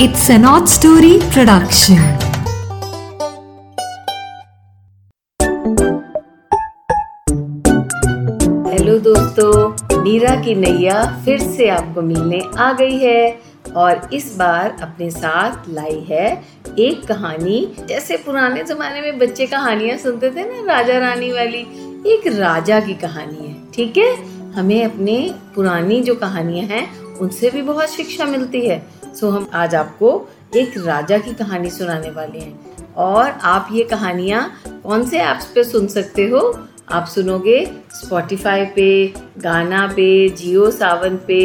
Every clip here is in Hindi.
It's an odd story production. Hello दोस्तों, नीरा की नैया फिर से आपको मिलने आ गई है और इस बार अपने साथ लाई है एक कहानी। जैसे पुराने जमाने में बच्चे कहानियाँ सुनते थे ना, राजा रानी वाली, एक राजा की कहानी है, ठीक है? हमें अपने पुरानी जो कहानियाँ हैं, उनसे भी बहुत शिक्षा मिलती है। सो हम आज आपको एक राजा की कहानी सुनाने वाले हैं। और आप ये कहानियाँ कौन से ऐप्स पे सुन सकते हो? आप सुनोगे स्पॉटिफाई पे गाना पे जियो सावन पे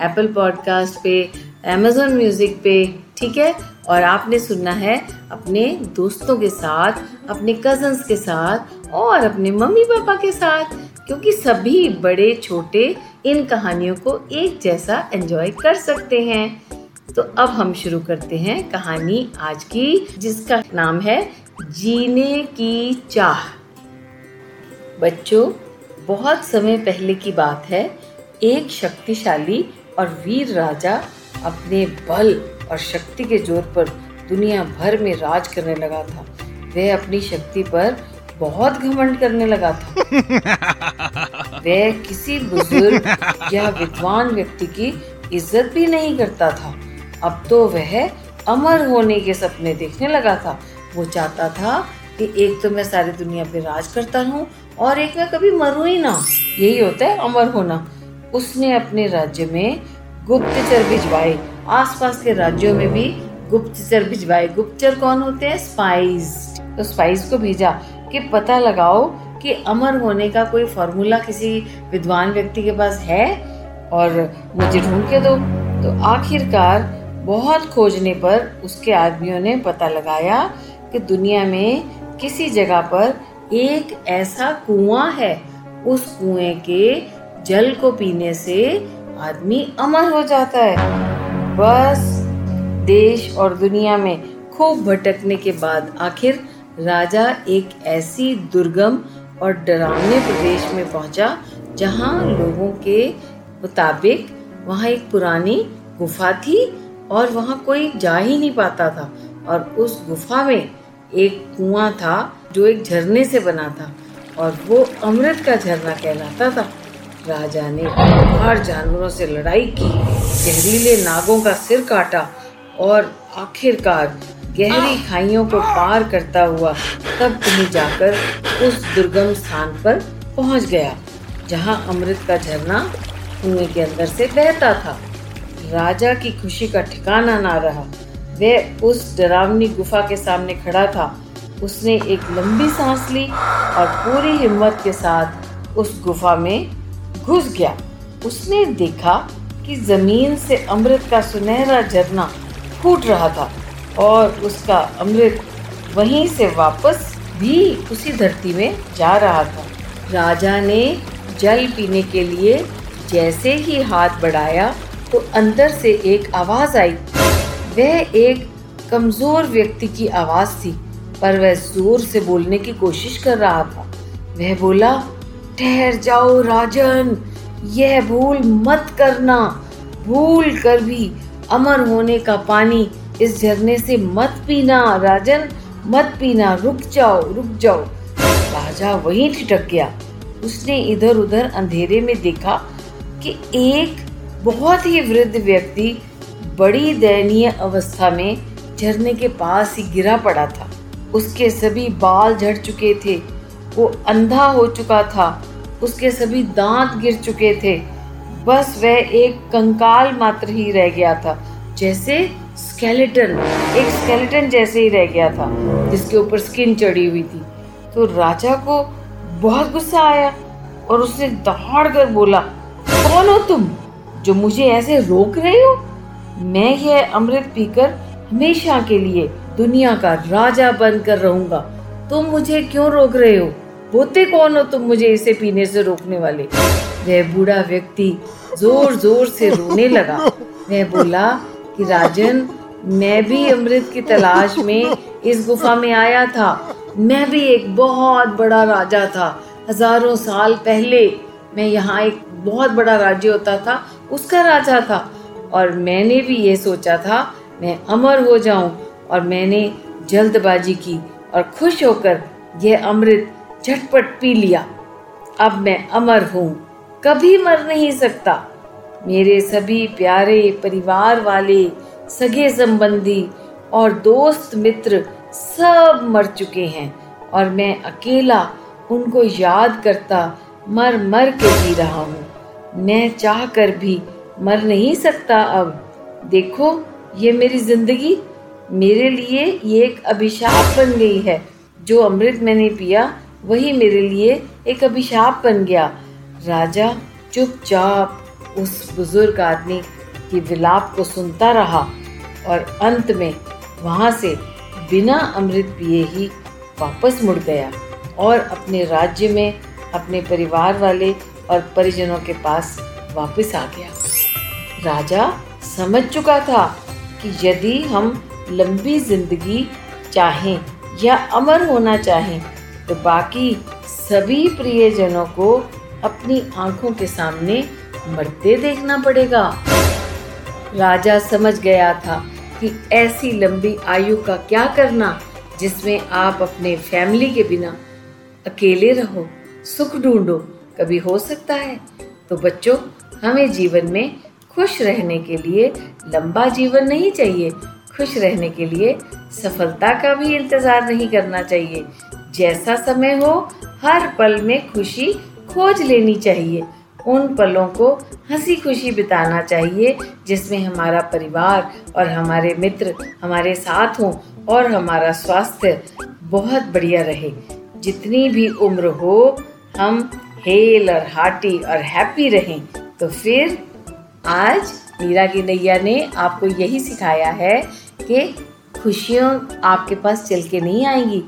एप्पल पॉडकास्ट पे अमेजोन म्यूज़िक पे, ठीक है? और आपने सुनना है अपने दोस्तों के साथ, अपने कजन्स के साथ और अपने मम्मी पापा के साथ, क्योंकि सभी बड़े छोटे इन कहानियों को एक जैसा एंजॉय कर सकते हैं। तो अब हम शुरू करते हैं कहानी आज की जिसका नाम है जीने की चाह। बच्चों बहुत समय पहले की बात है। एक शक्तिशाली और वीर राजा अपने बल और शक्ति के ज़ोर पर दुनिया भर में राज करने लगा था। वह अपनी शक्ति पर बहुत घमंड करने लगा था। वह किसी बुज़ुर्ग या विद्वान व्यक्ति की इज़्ज़त भी नहीं करता था। अब तो वह अमर होने के सपने देखने लगा था। वो चाहता था कि एक तो मैं सारी दुनिया पे राज करता हूँ और एक मैं कभी मरूं ही ना। यही होता है अमर होना। उसने अपने राज्य में गुप्तचर भिजवाए। आसपास के राज्यों में भी गुप्तचर भिजवाए। गुप्तचर कौन होते हैं? स्पाइस तो स्पाइस को भेजा कि पता लगाओ कि अमर होने का कोई फॉर्मूला किसी विद्वान व्यक्ति के पास है? और मुझे ढूंढ के दो। तो आखिरकार बहुत खोजने पर उसके आदमियों ने पता लगाया कि दुनिया में किसी जगह पर एक ऐसा कुआँ है। उस कुएँ के जल को पीने से आदमी अमर हो जाता है। बस देश और दुनिया में खूब भटकने के बाद आखिर राजा एक ऐसी दुर्गम और डरावने प्रदेश में पहुँचा, जहाँ लोगों के मुताबिक वहाँ एक पुरानी गुफा थी और वहाँ कोई जा ही नहीं पाता था। और उस गुफा में एक कुआँ था जो एक झरने से बना था और वो अमृत का झरना कहलाता था। राजा ने हर जानवरों से लड़ाई की, जहरीले नागों का सिर काटा और आखिरकार गहरी खाइयों को पार करता हुआ तब कहीं जाकर उस दुर्गम स्थान पर पहुँच गया, जहाँ अमृत का झरना कुएँ के अंदर से बहता था। राजा की खुशी का ठिकाना ना रहा। वह उस डरावनी गुफा के सामने खड़ा था। उसने एक लंबी सांस ली और पूरी हिम्मत के साथ उस गुफा में घुस गया। उसने देखा कि ज़मीन से अमृत का सुनहरा झरना फूट रहा था और उसका अमृत वहीं से वापस भी उसी धरती में जा रहा था। राजा ने जल पीने के लिए जैसे ही हाथ बढ़ाया तो अंदर से एक आवाज़ आई। वह एक कमज़ोर व्यक्ति की आवाज़ थी, पर वह ज़ोर से बोलने की कोशिश कर रहा था। वह बोला, ठहर जाओ राजन, यह भूल मत करना। भूल कर भी अमर होने का पानी इस झरने से मत पीना राजन, मत पीना। रुक जाओ रुक जाओ। राजा वहीं ठिटक गया। उसने इधर उधर अंधेरे में देखा कि एक बहुत ही वृद्ध व्यक्ति बड़ी दयनीय अवस्था में झरने के पास ही गिरा पड़ा था। उसके सभी बाल झड़ चुके थे। वो अंधा हो चुका था। उसके सभी दांत गिर चुके थे। बस वह एक कंकाल मात्र ही रह गया था, जैसे स्केलेटन, एक स्केलेटन जैसे ही रह गया था, जिसके ऊपर स्किन चढ़ी हुई थी। तो राजा को बहुत गुस्सा आया और उसने दहाड़ कर बोला, कौन हो तुम? जो मुझे ऐसे रोक रहे हो? मैं यह अमृत पीकर, हमेशा के लिए दुनिया का राजा बनकर रहूँगा। तुम मुझे क्यों रोक रहे हो? होते कौन हो तुम मुझे इसे पीने से रोकने वाले? वह बूढ़ा व्यक्ति ज़ोर ज़ोर से रोने लगा। वह बोला कि, राजन, मैं भी अमृत की तलाश में इस गुफा में आया था। मैं भी एक बहुत बड़ा राजा था। हज़ारों साल पहले मैं यहाँ एक बहुत बड़ा राज्य होता था। उसका राजा था। और मैंने भी ये सोचा था, मैं अमर हो जाऊँ। और मैंने जल्दबाजी की और खुश होकर यह अमृत झटपट पी लिया। अब मैं अमर हूँ, कभी मर नहीं सकता। मेरे सभी प्यारे परिवार वाले, सगे संबंधी और दोस्त मित्र सब मर चुके हैं। और मैं अकेला उनको याद करता मर मर के जी रहा हूँ। मैं चाह कर भी मर नहीं सकता अब। देखो, ये मेरी ज़िंदगी। मेरे लिए ये एक अभिशाप बन गई है। जो अमृत मैंने पिया, वही मेरे लिए एक अभिशाप बन गया। राजा चुपचाप उस बुज़ुर्ग आदमी की विलाप को सुनता रहा और अंत में वहाँ से बिना अमृत पिए ही वापस मुड़ गया और अपने राज्य में अपने परिवार वाले और परिजनों के पास वापस आ गया। राजा समझ चुका था कि यदि हम लंबी ज़िंदगी चाहें या अमर होना चाहें तो बाकी सभी प्रियजनों को अपनी आँखों के सामने मरते देखना पड़ेगा। राजा समझ गया था कि ऐसी लंबी आयु का क्या करना, जिसमें आप अपने फैमिली के बिना अकेले रहो, सुख ढूंढो कभी हो सकता है। तो बच्चों, हमें जीवन में खुश रहने के लिए लंबा जीवन नहीं चाहिए। खुश रहने के लिए सफलता का भी इंतज़ार नहीं करना चाहिए। जैसा समय हो, हर पल में खुशी खोज लेनी चाहिए। उन पलों को हँसी खुशी बिताना चाहिए, जिसमें हमारा परिवार और हमारे मित्र, हमारे साथ हों और हमारा स्वास्थ्य बहुत बढ़िया रहे। जितनी भी उम्र हो, हम हेल और हार्टी और हैप्पी रहें। तो फिर आज मीरा की नैया ने आपको यही सिखाया है कि खुशियों आपके पास चल के नहीं आएँगी।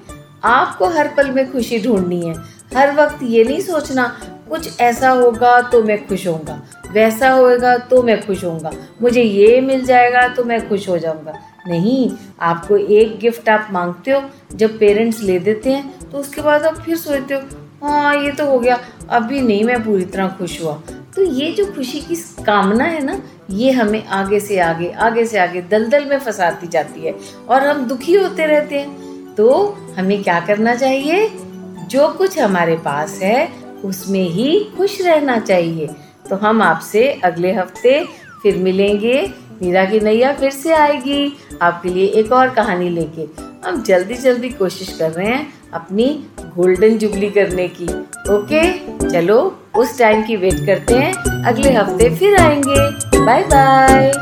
आपको हर पल में खुशी ढूंढनी है। हर वक्त ये नहीं सोचना, कुछ ऐसा होगा तो मैं खुश होऊँगा, वैसा होएगा तो मैं खुश होऊँगा, मुझे ये मिल जाएगा तो मैं खुश हो जाऊँगा। नहीं, आपको एक गिफ्ट आप मांगते हो, जब पेरेंट्स ले देते हैं तो उसके बाद आप फिर सोचते हो हाँ ये तो हो गया। अभी नहीं मैं पूरी तरह खुश हुआ। तो ये जो खुशी की कामना है ना, ये हमें आगे से आगे आगे से आगे दलदल में फंसाती जाती है और हम दुखी होते रहते हैं। तो हमें क्या करना चाहिए? जो कुछ हमारे पास है, उसमें ही खुश रहना चाहिए। तो हम आपसे अगले हफ़्ते फिर मिलेंगे। मीरा की नैया फिर से आएगी आपके लिए एक और कहानी लेके। हम जल्दी जल्दी कोशिश कर रहे हैं अपनी गोल्डन जुबली करने की। ओके चलो, उस टाइम की वेट करते हैं। अगले हफ़्ते फिर आएँगे। Bye bye